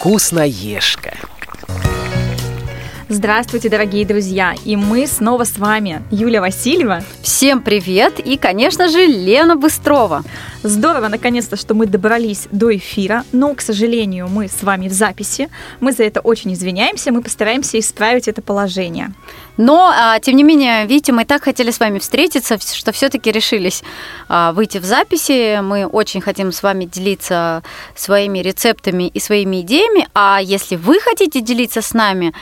Вкусноежка. Здравствуйте, дорогие друзья! И мы снова с вами, Юля Васильева. Всем привет! И, конечно же, Лена Быстрова. Здорово, наконец-то, что мы добрались до эфира, но, к сожалению, мы с вами в записи. Мы за это очень извиняемся, мы постараемся исправить это положение. Но, а, тем не менее, видите, мы так хотели с вами встретиться, что все-таки решились а, выйти в записи. Мы очень хотим с вами делиться своими рецептами и своими идеями. А если вы хотите делиться с нами,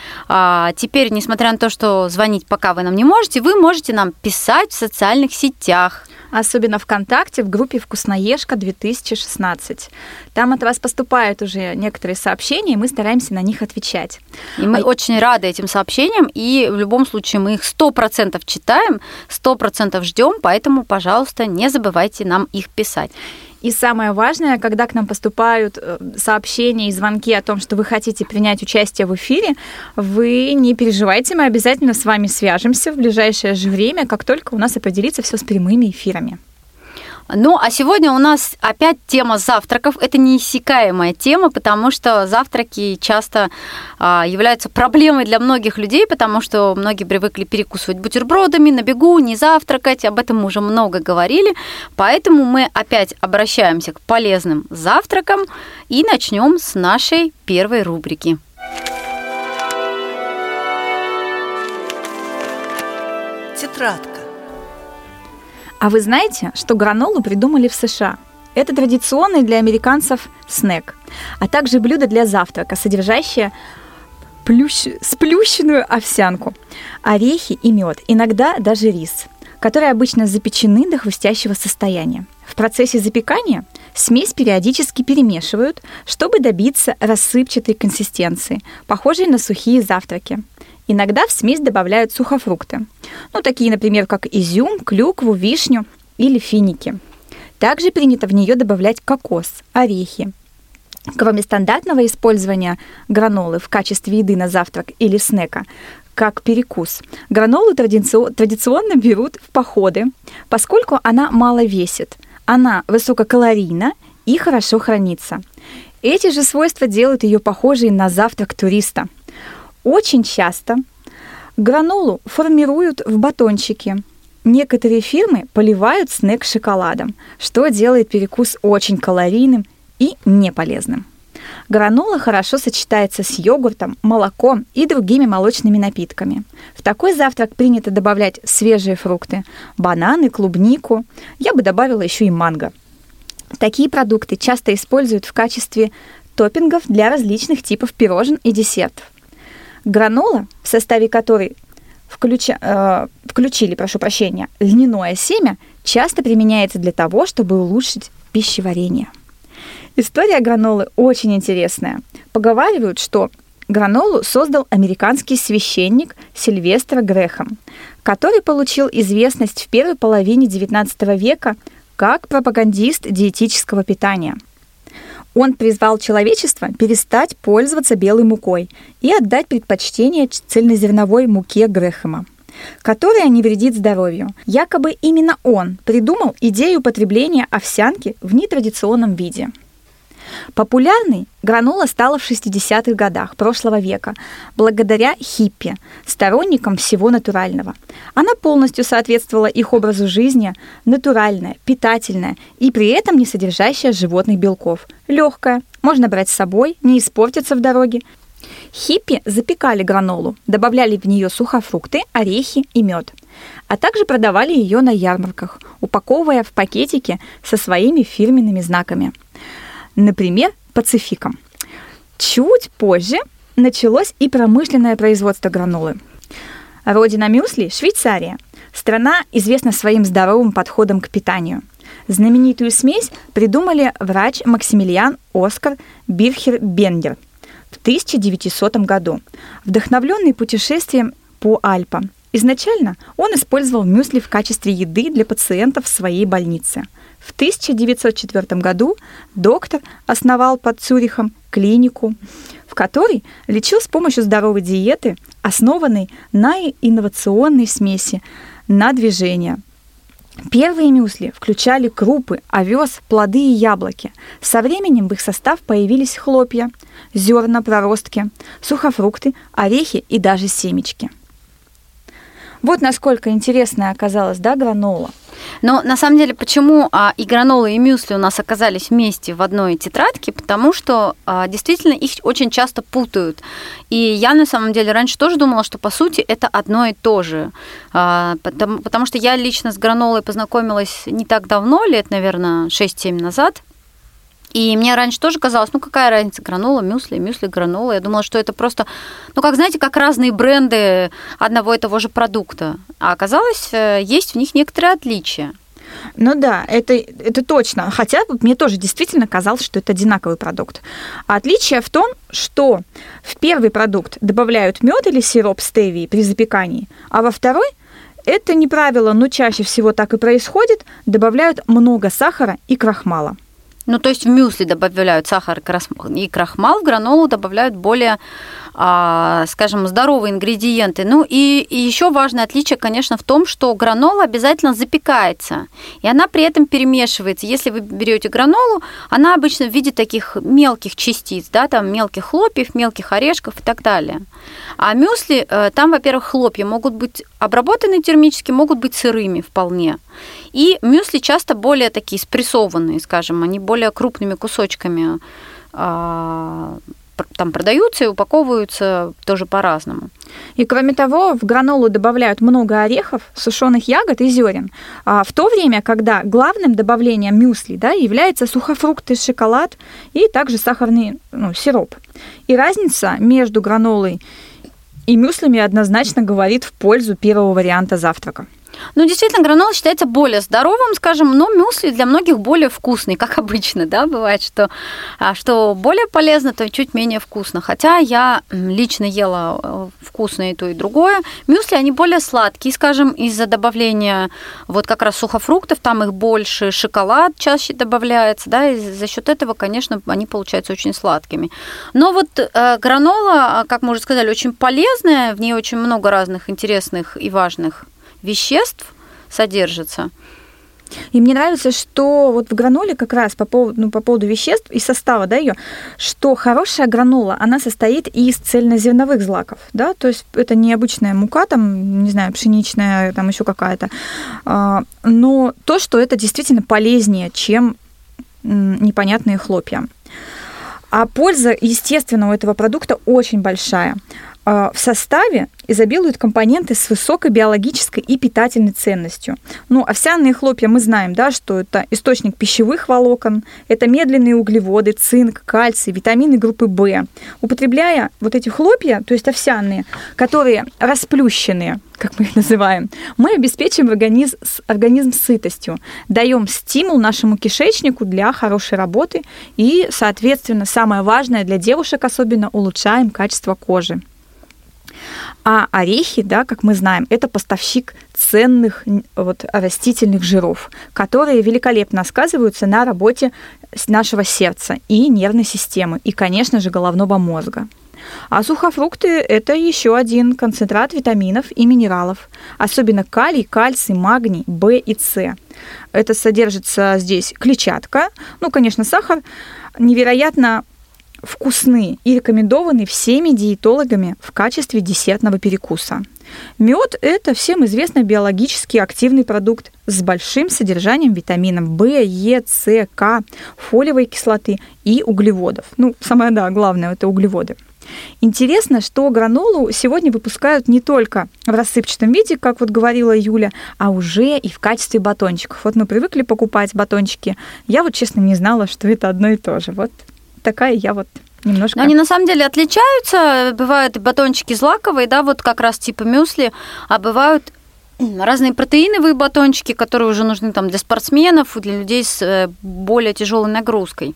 а, теперь, несмотря на то, что звонить пока вы нам не можете, вы можете нам писать в социальных сетях особенно ВКонтакте в группе «Вкусноежка 2016». Там от вас поступают уже некоторые сообщения, и мы стараемся на них отвечать. И мы а... очень рады этим сообщениям, и в любом случае мы их 100% читаем, 100% ждем, поэтому, пожалуйста, не забывайте нам их писать. И самое важное, когда к нам поступают э, сообщения и звонки о том, что вы хотите принять участие в эфире, вы не переживайте, мы обязательно с вами свяжемся в ближайшее же время, как только у нас определится все с прямыми эфирами. Ну, а сегодня у нас опять тема завтраков. Это неиссякаемая тема, потому что завтраки часто а, являются проблемой для многих людей, потому что многие привыкли перекусывать бутербродами на бегу, не завтракать. Об этом мы уже много говорили. Поэтому мы опять обращаемся к полезным завтракам и начнем с нашей первой рубрики. Тетрадка. А вы знаете, что гранолу придумали в США? Это традиционный для американцев снэк, а также блюдо для завтрака, содержащее плющ... сплющенную овсянку, орехи и мед, иногда даже рис, которые обычно запечены до хрустящего состояния. В процессе запекания смесь периодически перемешивают, чтобы добиться рассыпчатой консистенции, похожей на сухие завтраки. Иногда в смесь добавляют сухофрукты. Ну, такие, например, как изюм, клюкву, вишню или финики. Также принято в нее добавлять кокос, орехи. Кроме стандартного использования гранолы в качестве еды на завтрак или снека, как перекус. Гранолу традиционно берут в походы, поскольку она мало весит. Она высококалорийна и хорошо хранится. Эти же свойства делают ее похожей на завтрак туриста – очень часто гранолу формируют в батончики. Некоторые фирмы поливают снэк шоколадом, что делает перекус очень калорийным и неполезным. Гранола хорошо сочетается с йогуртом, молоком и другими молочными напитками. В такой завтрак принято добавлять свежие фрукты – бананы, клубнику. Я бы добавила еще и манго. Такие продукты часто используют в качестве топпингов для различных типов пирожен и десертов. Гранола, в составе которой включа, э, включили, прошу прощения, льняное семя, часто применяется для того, чтобы улучшить пищеварение. История гранолы очень интересная. Поговаривают, что гранолу создал американский священник Сильвестр Грехом, который получил известность в первой половине XIX века как пропагандист диетического питания – он призвал человечество перестать пользоваться белой мукой и отдать предпочтение цельнозерновой муке Грэхэма которая не вредит здоровью. Якобы именно он придумал идею потребления овсянки в нетрадиционном виде – Популярной гранола стала в 60-х годах прошлого века благодаря хиппи, сторонникам всего натурального. Она полностью соответствовала их образу жизни, натуральная, питательная и при этом не содержащая животных белков. Легкая, можно брать с собой, не испортится в дороге. Хиппи запекали гранолу, добавляли в нее сухофрукты, орехи и мед а также продавали ее на ярмарках, упаковывая в пакетики со своими фирменными знаками – например, пацификом. Чуть позже началось и промышленное производство гранолы. Родина мюсли – Швейцария. Страна известна своим здоровым подходом к питанию. Знаменитую смесь придумали врач Максимилиан Оскар Бирхер Бендер в 1900 году, вдохновленный путешествием по Альпам. Изначально он использовал мюсли в качестве еды для пациентов в своей больнице – в 1904 году доктор основал под Цюрихом клинику, в которой лечил с помощью здоровой диеты, основанной на инновационной смеси на движение. Первые мюсли включали крупы, овес, плоды и яблоки. Со временем в их состав появились хлопья, зерна, проростки, сухофрукты, орехи и даже семечки. Вот насколько интересная оказалась, да, гранола. Но на самом деле, почему а, и гранолы, и мюсли у нас оказались вместе в одной тетрадке? Потому что а, действительно их очень часто путают. И я на самом деле раньше тоже думала, что по сути это одно и то же. А, потому, потому что я лично с гранолой познакомилась не так давно, лет, наверное, 6-7 назад. И мне раньше тоже казалось, ну какая разница, гранола, мюсли, мюсли, гранола. Я думала, что это просто, ну как знаете, как разные бренды одного и того же продукта. А оказалось, э, есть в них некоторые отличия. Ну да, это, это точно. Хотя мне тоже действительно казалось, что это одинаковый продукт. Отличие в том, что в первый продукт добавляют мед или сироп стевии при запекании, а во второй это не правило, но чаще всего так и происходит, добавляют много сахара и крахмала. Ну, то есть в мюсли добавляют сахар и крахмал, в гранолу добавляют более скажем, здоровые ингредиенты. Ну и, и еще важное отличие, конечно, в том, что гранола обязательно запекается, и она при этом перемешивается. Если вы берете гранолу, она обычно в виде таких мелких частиц, да, там мелких хлопьев, мелких орешков и так далее. А мюсли, э, там, во-первых, хлопья могут быть обработаны термически, могут быть сырыми вполне. И мюсли часто более такие спрессованные, скажем, они более крупными кусочками а, там продаются и упаковываются тоже по-разному. И кроме того, в гранолу добавляют много орехов, сушеных ягод и зерен. А в то время, когда главным добавлением мюсли да, является сухофрукты, шоколад и также сахарный ну, сироп. И разница между гранолой и мюслями однозначно говорит в пользу первого варианта завтрака. Ну, действительно, гранол считается более здоровым, скажем, но мюсли для многих более вкусный, как обычно, да, бывает, что, а, что более полезно, то чуть менее вкусно. Хотя я лично ела э, вкусное и то, и другое. Мюсли, они более сладкие, скажем, из-за добавления вот как раз сухофруктов, там их больше, шоколад чаще добавляется, да, и за счет этого, конечно, они получаются очень сладкими. Но вот э, гранола, как мы уже сказали, очень полезная, в ней очень много разных интересных и важных веществ содержится. И мне нравится, что вот в граноле как раз по поводу, ну, по поводу веществ и состава, да, ее, что хорошая гранола, она состоит из цельнозерновых злаков, да, то есть это не обычная мука, там, не знаю, пшеничная, там еще какая-то, а, но то, что это действительно полезнее, чем непонятные хлопья. А польза, естественно, у этого продукта очень большая. А, в составе изобилуют компоненты с высокой биологической и питательной ценностью. Ну, овсяные хлопья мы знаем, да, что это источник пищевых волокон, это медленные углеводы, цинк, кальций, витамины группы В. Употребляя вот эти хлопья, то есть овсяные, которые расплющенные, как мы их называем, мы обеспечиваем организм, организм сытостью, даем стимул нашему кишечнику для хорошей работы и, соответственно, самое важное для девушек особенно, улучшаем качество кожи. А орехи, да, как мы знаем, это поставщик ценных вот, растительных жиров, которые великолепно сказываются на работе нашего сердца и нервной системы, и, конечно же, головного мозга. А сухофрукты – это еще один концентрат витаминов и минералов, особенно калий, кальций, магний, В и С. Это содержится здесь клетчатка, ну, конечно, сахар, невероятно вкусны и рекомендованы всеми диетологами в качестве десертного перекуса. Мед – это всем известный биологически активный продукт с большим содержанием витаминов В, Е, С, К, фолиевой кислоты и углеводов. Ну, самое да, главное – это углеводы. Интересно, что гранолу сегодня выпускают не только в рассыпчатом виде, как вот говорила Юля, а уже и в качестве батончиков. Вот мы привыкли покупать батончики. Я вот, честно, не знала, что это одно и то же. Вот такая я вот немножко. Но они на самом деле отличаются. Бывают батончики злаковые, да, вот как раз типа мюсли, а бывают разные протеиновые батончики, которые уже нужны там для спортсменов, для людей с э, более тяжелой нагрузкой.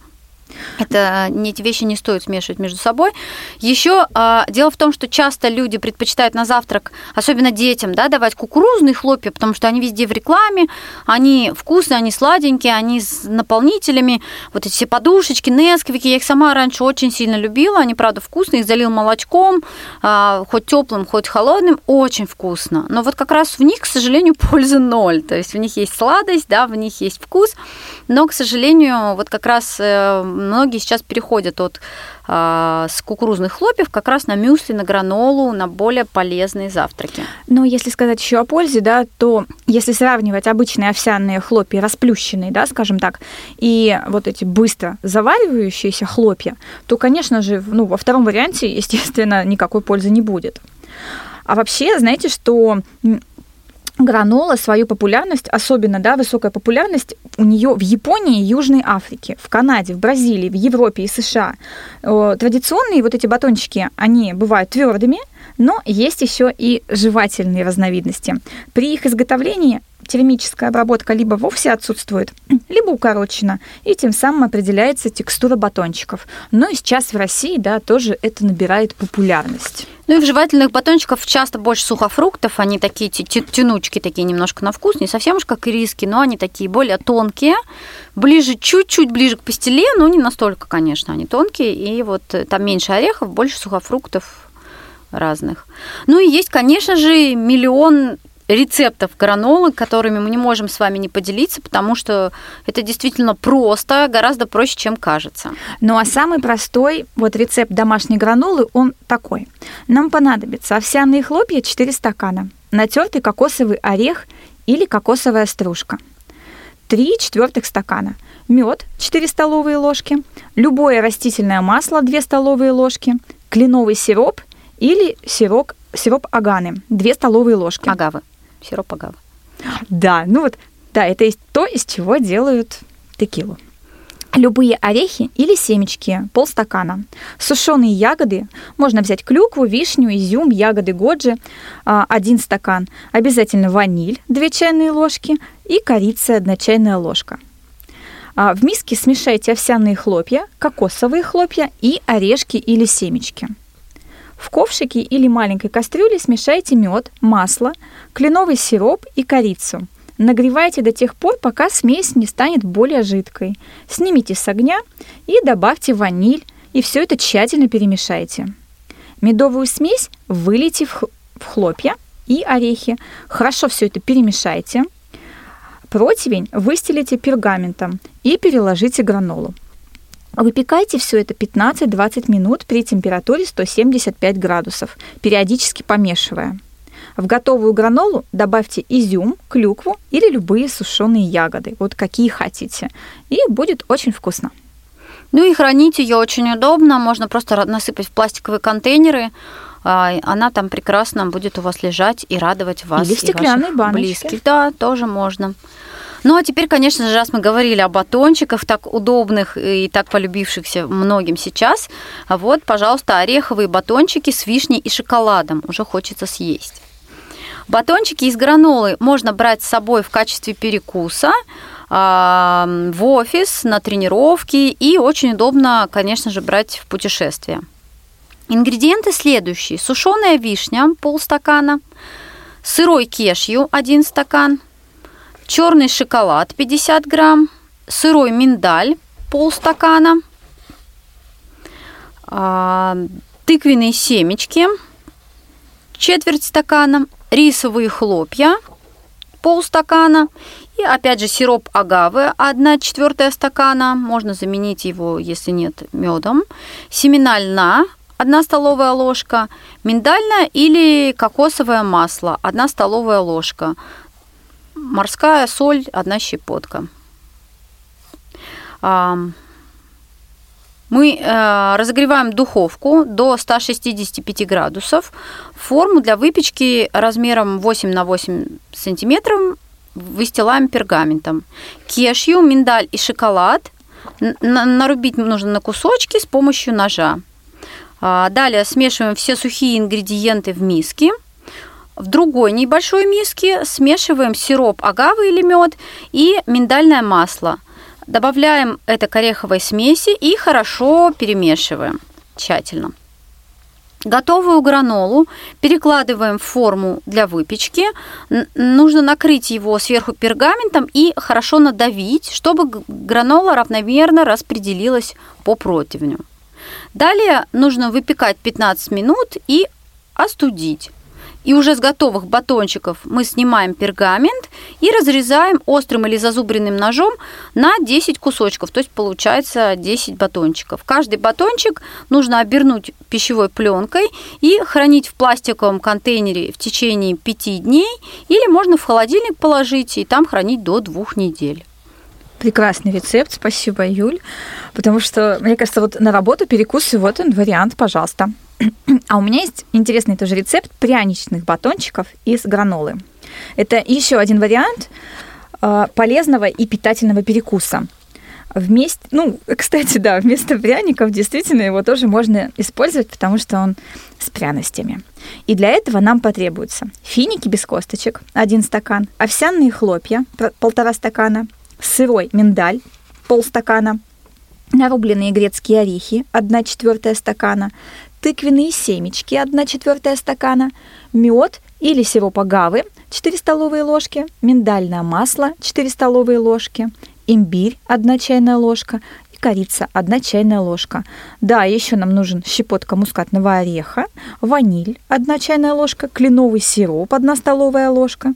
Это эти вещи не стоит смешивать между собой. Еще а, дело в том, что часто люди предпочитают на завтрак, особенно детям, да, давать кукурузные хлопья, потому что они везде в рекламе, они вкусные, они сладенькие, они с наполнителями, вот эти все подушечки, несквики, я их сама раньше очень сильно любила, они, правда, вкусные, их залил молочком, а, хоть теплым, хоть холодным, очень вкусно. Но вот как раз в них, к сожалению, пользы ноль, то есть в них есть сладость, да, в них есть вкус, но, к сожалению, вот как раз э, многие сейчас переходят от а, с кукурузных хлопьев как раз на мюсли, на гранолу, на более полезные завтраки. Но если сказать еще о пользе, да, то если сравнивать обычные овсяные хлопья, расплющенные, да, скажем так, и вот эти быстро заваривающиеся хлопья, то, конечно же, ну, во втором варианте, естественно, никакой пользы не будет. А вообще, знаете, что гранола свою популярность, особенно да, высокая популярность у нее в Японии Южной Африке, в Канаде, в Бразилии, в Европе и США. Традиционные вот эти батончики, они бывают твердыми, но есть еще и жевательные разновидности. При их изготовлении термическая обработка либо вовсе отсутствует, либо укорочена, и тем самым определяется текстура батончиков. Но и сейчас в России да, тоже это набирает популярность. Ну и в жевательных батончиков часто больше сухофруктов, они такие тянучки, такие немножко на вкус, не совсем уж как риски, но они такие более тонкие, ближе, чуть-чуть ближе к пастиле, но не настолько, конечно, они тонкие, и вот э, там меньше орехов, больше сухофруктов разных. Ну и есть, конечно же, миллион рецептов гранолы, которыми мы не можем с вами не поделиться, потому что это действительно просто, гораздо проще, чем кажется. Ну а самый простой вот рецепт домашней гранолы, он такой. Нам понадобится овсяные хлопья 4 стакана, натертый кокосовый орех или кокосовая стружка, 3 четвертых стакана, мед 4 столовые ложки, любое растительное масло 2 столовые ложки, кленовый сироп или сироп, сироп аганы 2 столовые ложки. Агавы сироп агавы. Да, ну вот, да, это то, из чего делают текилу. Любые орехи или семечки, полстакана. Сушеные ягоды, можно взять клюкву, вишню, изюм, ягоды годжи, а, один стакан. Обязательно ваниль, 2 чайные ложки и корица, 1 чайная ложка. А, в миске смешайте овсяные хлопья, кокосовые хлопья и орешки или семечки – в ковшике или маленькой кастрюле смешайте мед, масло, кленовый сироп и корицу. Нагревайте до тех пор, пока смесь не станет более жидкой. Снимите с огня и добавьте ваниль, и все это тщательно перемешайте. Медовую смесь вылейте в хлопья и орехи. Хорошо все это перемешайте. Противень выстелите пергаментом и переложите гранолу. Выпекайте все это 15-20 минут при температуре 175 градусов, периодически помешивая. В готовую гранолу добавьте изюм, клюкву или любые сушеные ягоды, вот какие хотите, и будет очень вкусно. Ну и хранить ее очень удобно, можно просто насыпать в пластиковые контейнеры, а, она там прекрасно будет у вас лежать и радовать вас. Или в стеклянной баночке. Близких. Да, тоже можно. Ну, а теперь, конечно же, раз мы говорили о батончиках, так удобных и так полюбившихся многим сейчас, вот, пожалуйста, ореховые батончики с вишней и шоколадом. Уже хочется съесть. Батончики из гранолы можно брать с собой в качестве перекуса а, в офис, на тренировки и очень удобно, конечно же, брать в путешествие. Ингредиенты следующие. Сушеная вишня полстакана, сырой кешью 1 стакан – черный шоколад 50 грамм, сырой миндаль полстакана, а, тыквенные семечки четверть стакана, рисовые хлопья полстакана и опять же сироп агавы 1 четвертая стакана, можно заменить его, если нет, медом, семена льна 1 столовая ложка, миндальное или кокосовое масло 1 столовая ложка, Морская соль, одна щепотка. Мы э, разогреваем духовку до 165 градусов. Форму для выпечки размером 8 на 8 сантиметров выстилаем пергаментом. Кешью, миндаль и шоколад нарубить нужно на кусочки с помощью ножа. А, далее смешиваем все сухие ингредиенты в миске – в другой небольшой миске смешиваем сироп агавы или мед и миндальное масло. Добавляем это к ореховой смеси и хорошо перемешиваем тщательно. Готовую гранолу перекладываем в форму для выпечки. Нужно накрыть его сверху пергаментом и хорошо надавить, чтобы гранола равномерно распределилась по противню. Далее нужно выпекать 15 минут и остудить. И уже с готовых батончиков мы снимаем пергамент и разрезаем острым или зазубренным ножом на 10 кусочков, то есть получается 10 батончиков. Каждый батончик нужно обернуть пищевой пленкой и хранить в пластиковом контейнере в течение 5 дней, или можно в холодильник положить и там хранить до 2 недель. Прекрасный рецепт, спасибо, Юль. Потому что, мне кажется, вот на работу перекусы, вот он вариант, пожалуйста. А у меня есть интересный тоже рецепт пряничных батончиков из гранолы. Это еще один вариант э, полезного и питательного перекуса. Вместе, ну, кстати, да, вместо пряников действительно его тоже можно использовать, потому что он с пряностями. И для этого нам потребуются финики без косточек, один стакан, овсяные хлопья, полтора стакана, сырой миндаль, полстакана, нарубленные грецкие орехи, 1 четвертая стакана, тыквенные семечки 1 четвертая стакана, мед или сироп агавы 4 столовые ложки, миндальное масло 4 столовые ложки, имбирь 1 чайная ложка и корица 1 чайная ложка. Да, еще нам нужен щепотка мускатного ореха, ваниль 1 чайная ложка, кленовый сироп 1 столовая ложка.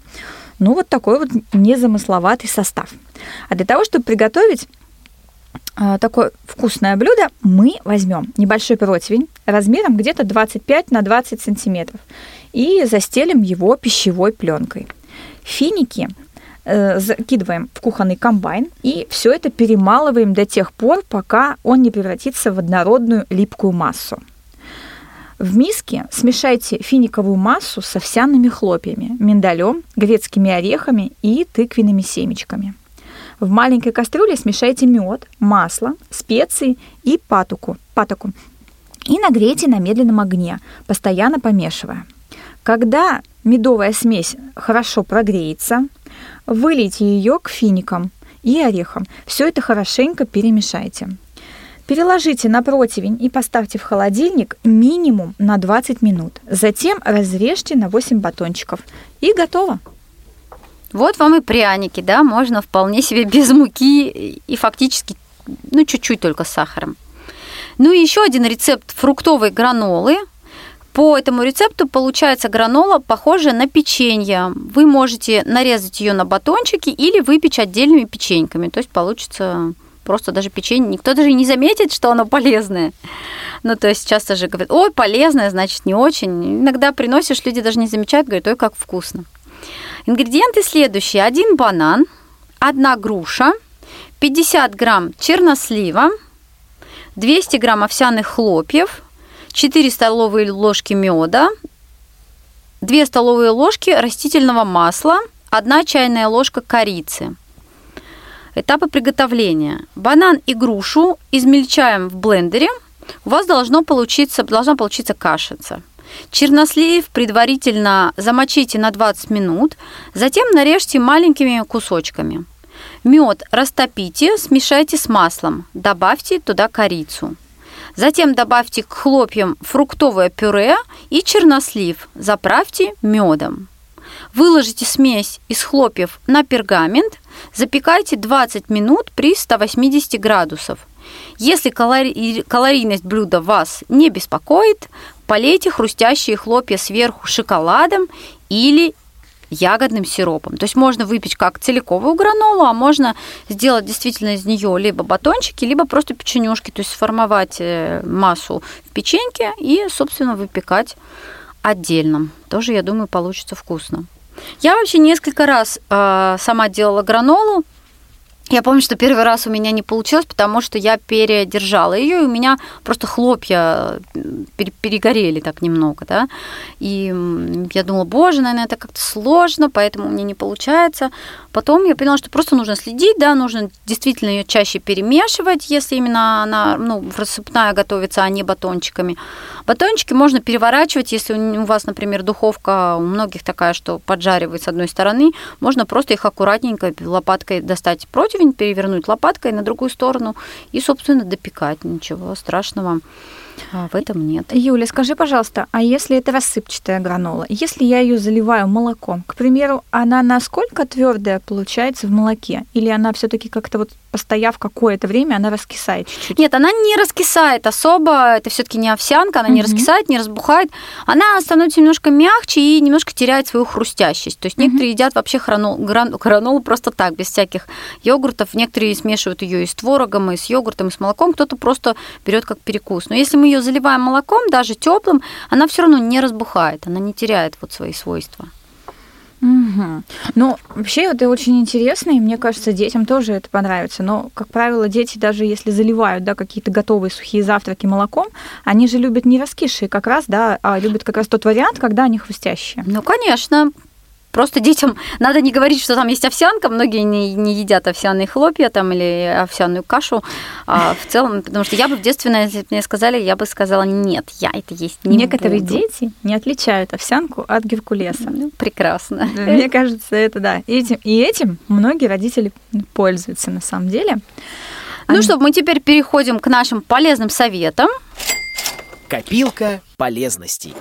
Ну, вот такой вот незамысловатый состав. А для того, чтобы приготовить такое вкусное блюдо, мы возьмем небольшой противень размером где-то 25 на 20 сантиметров и застелим его пищевой пленкой. Финики э, закидываем в кухонный комбайн и все это перемалываем до тех пор, пока он не превратится в однородную липкую массу. В миске смешайте финиковую массу с овсяными хлопьями, миндалем, грецкими орехами и тыквенными семечками – в маленькой кастрюле смешайте мед, масло, специи и патоку, патоку и нагрейте на медленном огне, постоянно помешивая. Когда медовая смесь хорошо прогреется, вылейте ее к финикам и орехам. Все это хорошенько перемешайте. Переложите на противень и поставьте в холодильник минимум на 20 минут. Затем разрежьте на 8 батончиков. И готово. Вот вам и пряники, да, можно вполне себе без муки и фактически, ну, чуть-чуть только с сахаром. Ну и еще один рецепт фруктовой гранолы. По этому рецепту получается гранола, похожая на печенье. Вы можете нарезать ее на батончики или выпечь отдельными печеньками. То есть получится просто даже печенье. Никто даже не заметит, что оно полезное. Ну, то есть часто же говорят, ой, полезное, значит, не очень. Иногда приносишь, люди даже не замечают, говорят, ой, как вкусно. Ингредиенты следующие. Один банан, одна груша, 50 грамм чернослива, 200 грамм овсяных хлопьев, 4 столовые ложки меда, 2 столовые ложки растительного масла, 1 чайная ложка корицы. Этапы приготовления. Банан и грушу измельчаем в блендере. У вас должно получиться, должна получиться кашица. Чернослив предварительно замочите на 20 минут, затем нарежьте маленькими кусочками. Мед растопите, смешайте с маслом, добавьте туда корицу. Затем добавьте к хлопьям фруктовое пюре и чернослив, заправьте медом. Выложите смесь из хлопьев на пергамент, запекайте 20 минут при 180 градусов. Если калори... калорийность блюда вас не беспокоит, полейте хрустящие хлопья сверху шоколадом или ягодным сиропом. То есть можно выпечь как целиковую гранолу, а можно сделать действительно из нее либо батончики, либо просто печенюшки, то есть сформовать э, массу в печеньке и, собственно, выпекать отдельно. Тоже, я думаю, получится вкусно. Я вообще несколько раз э, сама делала гранолу, я помню, что первый раз у меня не получилось, потому что я передержала ее, и у меня просто хлопья перегорели так немного, да. И я думала, боже, наверное, это как-то сложно, поэтому у меня не получается. Потом я поняла, что просто нужно следить, да, нужно действительно ее чаще перемешивать, если именно она, ну, рассыпная готовится, а не батончиками. Батончики можно переворачивать, если у вас, например, духовка у многих такая, что поджаривает с одной стороны, можно просто их аккуратненько лопаткой достать против противень, перевернуть лопаткой на другую сторону и, собственно, допекать. Ничего страшного а в этом нет. Юля, скажи, пожалуйста, а если это рассыпчатая гранола, если я ее заливаю молоком, к примеру, она насколько твердая получается в молоке? Или она все-таки как-то вот постояв какое-то время, она раскисает чуть-чуть? Нет, она не раскисает особо. Это все-таки не овсянка, она угу. не раскисает, не разбухает. Она становится немножко мягче и немножко теряет свою хрустящесть. То есть угу. некоторые едят вообще хранол, гранолу просто так, без всяких йогуртов. Некоторые смешивают ее и с творогом, и с йогуртом, и с молоком. Кто-то просто берет как перекус. Но если мы ее заливаем молоком, даже теплым, она все равно не разбухает, она не теряет вот свои свойства. Угу. Ну, вообще это очень интересно, и мне кажется, детям тоже это понравится. Но, как правило, дети, даже если заливают да, какие-то готовые сухие завтраки молоком, они же любят не раскисшие как раз, да, а любят как раз тот вариант, когда они хрустящие. Ну, конечно. Просто детям надо не говорить, что там есть овсянка. Многие не, не едят овсяные хлопья там, или овсяную кашу. А в целом, потому что я бы в детстве, если бы мне сказали, я бы сказала, нет, я это есть не Некоторые буду. дети не отличают овсянку от геркулеса. Ну, прекрасно. Мне кажется, это да. И этим, и этим многие родители пользуются на самом деле. Ну что, мы теперь переходим к нашим полезным советам. Копилка полезностей.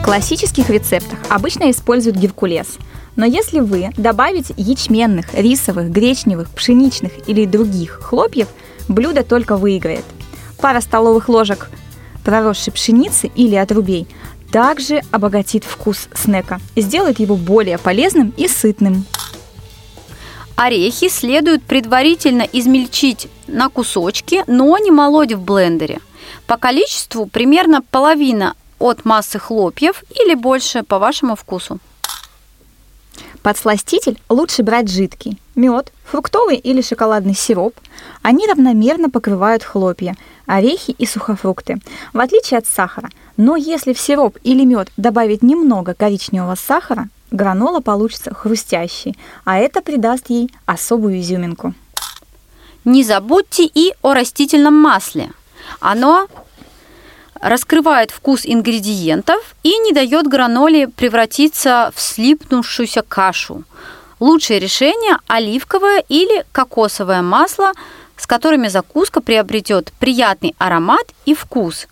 В классических рецептах обычно используют геркулес. Но если вы добавите ячменных, рисовых, гречневых, пшеничных или других хлопьев, блюдо только выиграет. Пара столовых ложек проросшей пшеницы или отрубей также обогатит вкус снека и сделает его более полезным и сытным. Орехи следует предварительно измельчить на кусочки, но не молоть в блендере. По количеству примерно половина от массы хлопьев или больше по вашему вкусу. Подсластитель лучше брать жидкий. Мед, фруктовый или шоколадный сироп. Они равномерно покрывают хлопья, орехи и сухофрукты, в отличие от сахара. Но если в сироп или мед добавить немного коричневого сахара, гранола получится хрустящей, а это придаст ей особую изюминку. Не забудьте и о растительном масле. Оно раскрывает вкус ингредиентов и не дает граноле превратиться в слипнувшуюся кашу. Лучшее решение – оливковое или кокосовое масло, с которыми закуска приобретет приятный аромат и вкус.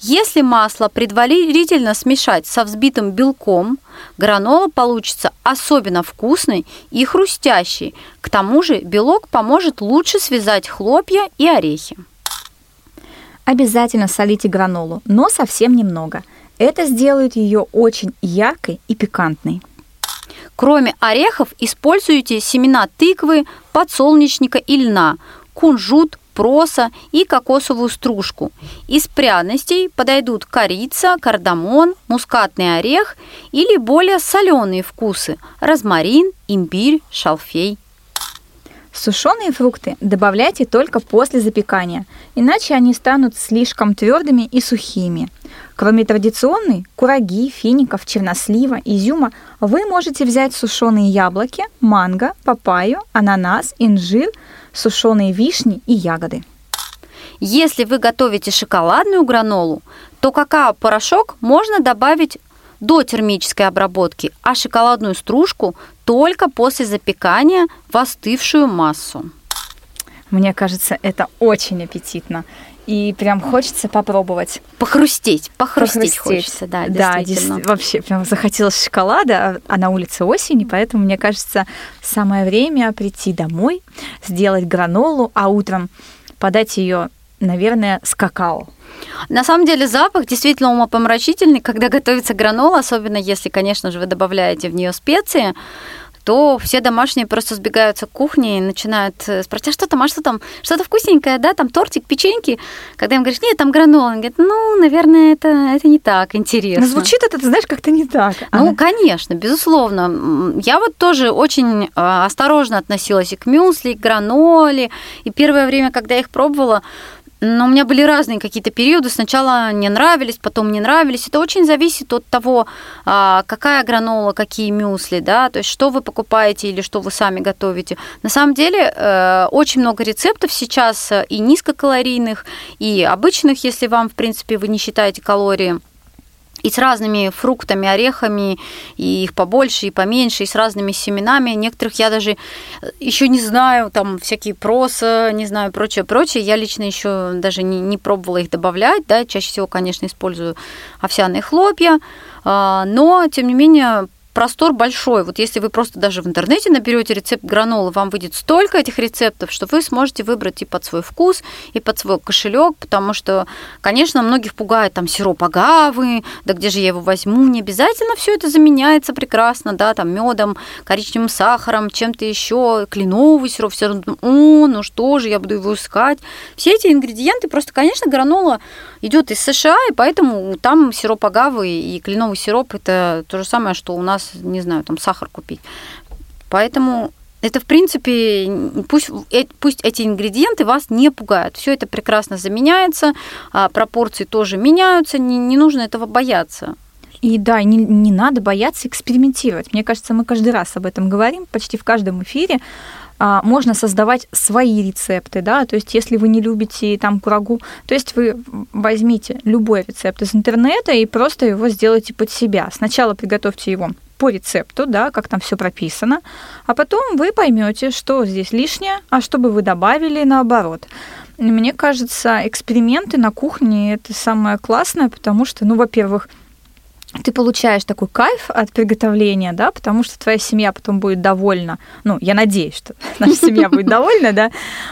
Если масло предварительно смешать со взбитым белком, гранола получится особенно вкусной и хрустящей. К тому же белок поможет лучше связать хлопья и орехи. Обязательно солите гранолу, но совсем немного. Это сделает ее очень яркой и пикантной. Кроме орехов используйте семена тыквы, подсолнечника и льна, кунжут, проса и кокосовую стружку. Из пряностей подойдут корица, кардамон, мускатный орех или более соленые вкусы – розмарин, имбирь, шалфей. Сушеные фрукты добавляйте только после запекания, иначе они станут слишком твердыми и сухими. Кроме традиционной кураги, фиников, чернослива, изюма, вы можете взять сушеные яблоки, манго, папайю, ананас, инжир, сушеные вишни и ягоды. Если вы готовите шоколадную гранолу, то какао-порошок можно добавить до термической обработки, а шоколадную стружку только после запекания в остывшую массу. Мне кажется, это очень аппетитно. И прям хочется попробовать. Похрустеть, похрустеть, похрустеть. хочется, да, действительно. Да, вообще прям захотелось шоколада, а на улице осень, и поэтому, мне кажется, самое время прийти домой, сделать гранолу, а утром подать ее, наверное, с какао. На самом деле запах действительно умопомрачительный, когда готовится гранола, особенно если, конечно же, вы добавляете в нее специи то все домашние просто сбегаются к кухне и начинают э, спрашивать, а что там, а что там, что-то вкусненькое, да, там тортик, печеньки. Когда им говоришь, нет, там гранола, он говорит, ну, наверное, это, это не так интересно. Но звучит это, ты знаешь, как-то не так. Ну, а... конечно, безусловно. Я вот тоже очень а, осторожно относилась и к мюсли, и к граноле. И первое время, когда я их пробовала, но у меня были разные какие-то периоды. Сначала не нравились, потом не нравились. Это очень зависит от того, а, какая гранола, какие мюсли, да, то есть что вы покупаете или что вы сами готовите. На самом деле э, очень много рецептов сейчас э, и низкокалорийных, и обычных, если вам, в принципе, вы не считаете калории и с разными фруктами, орехами, и их побольше, и поменьше, и с разными семенами. Некоторых я даже э, еще не знаю, там всякие проса, не знаю, прочее, прочее. Я лично еще даже не, не пробовала их добавлять, да, чаще всего, конечно, использую овсяные хлопья, а, но, тем не менее, простор большой. Вот если вы просто даже в интернете наберете рецепт гранолы, вам выйдет столько этих рецептов, что вы сможете выбрать и под свой вкус, и под свой кошелек, потому что, конечно, многих пугает там сироп агавы, да где же я его возьму, не обязательно все это заменяется прекрасно, да, там медом, коричневым сахаром, чем-то еще, кленовый сироп, все равно, о, ну что же, я буду его искать. Все эти ингредиенты, просто, конечно, гранола идет из США, и поэтому там сироп агавы и кленовый сироп это то же самое, что у нас, не знаю, там сахар купить. Поэтому это, в принципе, пусть, э, пусть эти ингредиенты вас не пугают. Все это прекрасно заменяется, а пропорции тоже меняются, не, не нужно этого бояться. И да, не, не надо бояться экспериментировать. Мне кажется, мы каждый раз об этом говорим, почти в каждом эфире. А, можно создавать свои рецепты, да, то есть если вы не любите там курагу, то есть вы возьмите любой рецепт из интернета и просто его сделайте под себя. Сначала приготовьте его по рецепту, да, как там все прописано, а потом вы поймете, что здесь лишнее, а что бы вы добавили наоборот. Мне кажется, эксперименты на кухне это самое классное, потому что, ну, во-первых, ты получаешь такой кайф от приготовления, да, потому что твоя семья потом будет довольна. Ну, я надеюсь, что наша семья будет довольна, да.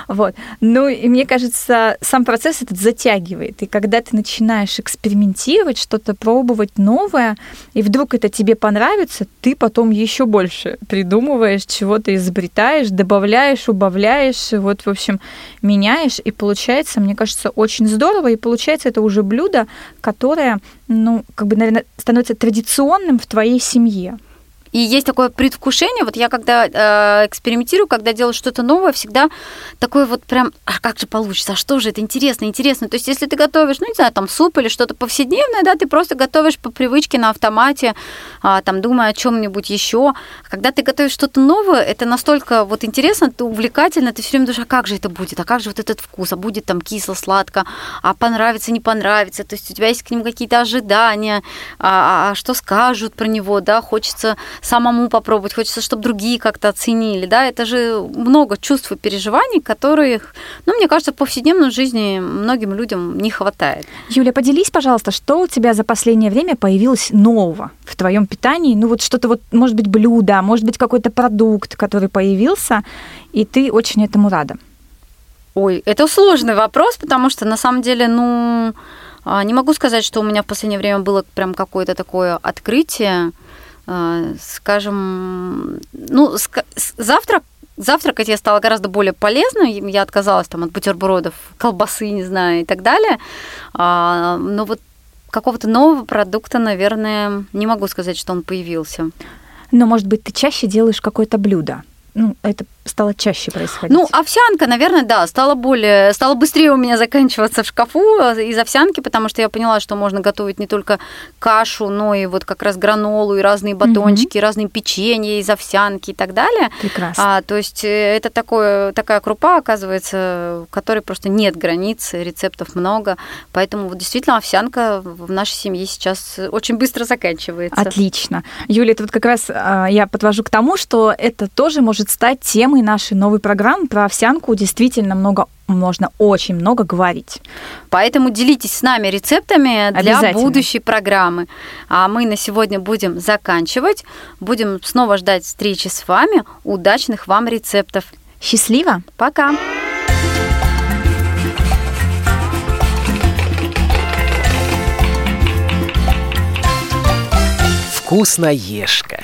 Вот. Ну, и мне кажется, сам процесс этот затягивает. И когда ты начинаешь экспериментировать, что-то пробовать новое, и вдруг это тебе понравится, ты потом еще больше придумываешь, чего-то изобретаешь, добавляешь, убавляешь, вот, в общем, меняешь, и получается, мне кажется, очень здорово, и получается это уже блюдо, которое ну, как бы, наверное, становится традиционным в твоей семье. И есть такое предвкушение. Вот я когда э, экспериментирую, когда делаю что-то новое, всегда такое вот прям, а как же получится, а что же это интересно, интересно. То есть если ты готовишь, ну не знаю, там суп или что-то повседневное, да, ты просто готовишь по привычке на автомате, а, там думая о чем-нибудь еще. Когда ты готовишь что-то новое, это настолько вот интересно, ты увлекательно, ты все время думаешь, а как же это будет, а как же вот этот вкус, а будет там кисло, сладко, а понравится, не понравится. То есть у тебя есть к ним какие-то ожидания, а, а, а что скажут про него, да, хочется самому попробовать, хочется, чтобы другие как-то оценили, да, это же много чувств и переживаний, которых, ну, мне кажется, в повседневной жизни многим людям не хватает. Юля, поделись, пожалуйста, что у тебя за последнее время появилось нового в твоем питании? Ну, вот что-то вот, может быть, блюдо, может быть, какой-то продукт, который появился, и ты очень этому рада. Ой, это сложный вопрос, потому что на самом деле, ну, а, не могу сказать, что у меня в последнее время было прям какое-то такое открытие. А, скажем, ну, завтрак завтракать я стала гораздо более полезной. Я отказалась там от бутербродов, колбасы, не знаю, и так далее. А, но вот какого-то нового продукта, наверное, не могу сказать, что он появился. Но, может быть, ты чаще делаешь какое-то блюдо? Ну, это стало чаще происходить? Ну, овсянка, наверное, да, стала более, стала быстрее у меня заканчиваться в шкафу из овсянки, потому что я поняла, что можно готовить не только кашу, но и вот как раз гранолу, и разные батончики, угу. разные печенья из овсянки и так далее. Прекрасно. А, то есть э, это такое, такая крупа, оказывается, в которой просто нет границ, рецептов много, поэтому вот действительно овсянка в нашей семье сейчас очень быстро заканчивается. Отлично. Юля, это вот как раз а, я подвожу к тому, что это тоже может стать тем темой нашей новой программы про овсянку действительно много можно очень много говорить. Поэтому делитесь с нами рецептами для будущей программы. А мы на сегодня будем заканчивать. Будем снова ждать встречи с вами. Удачных вам рецептов. Счастливо. Пока. Вкусноежка.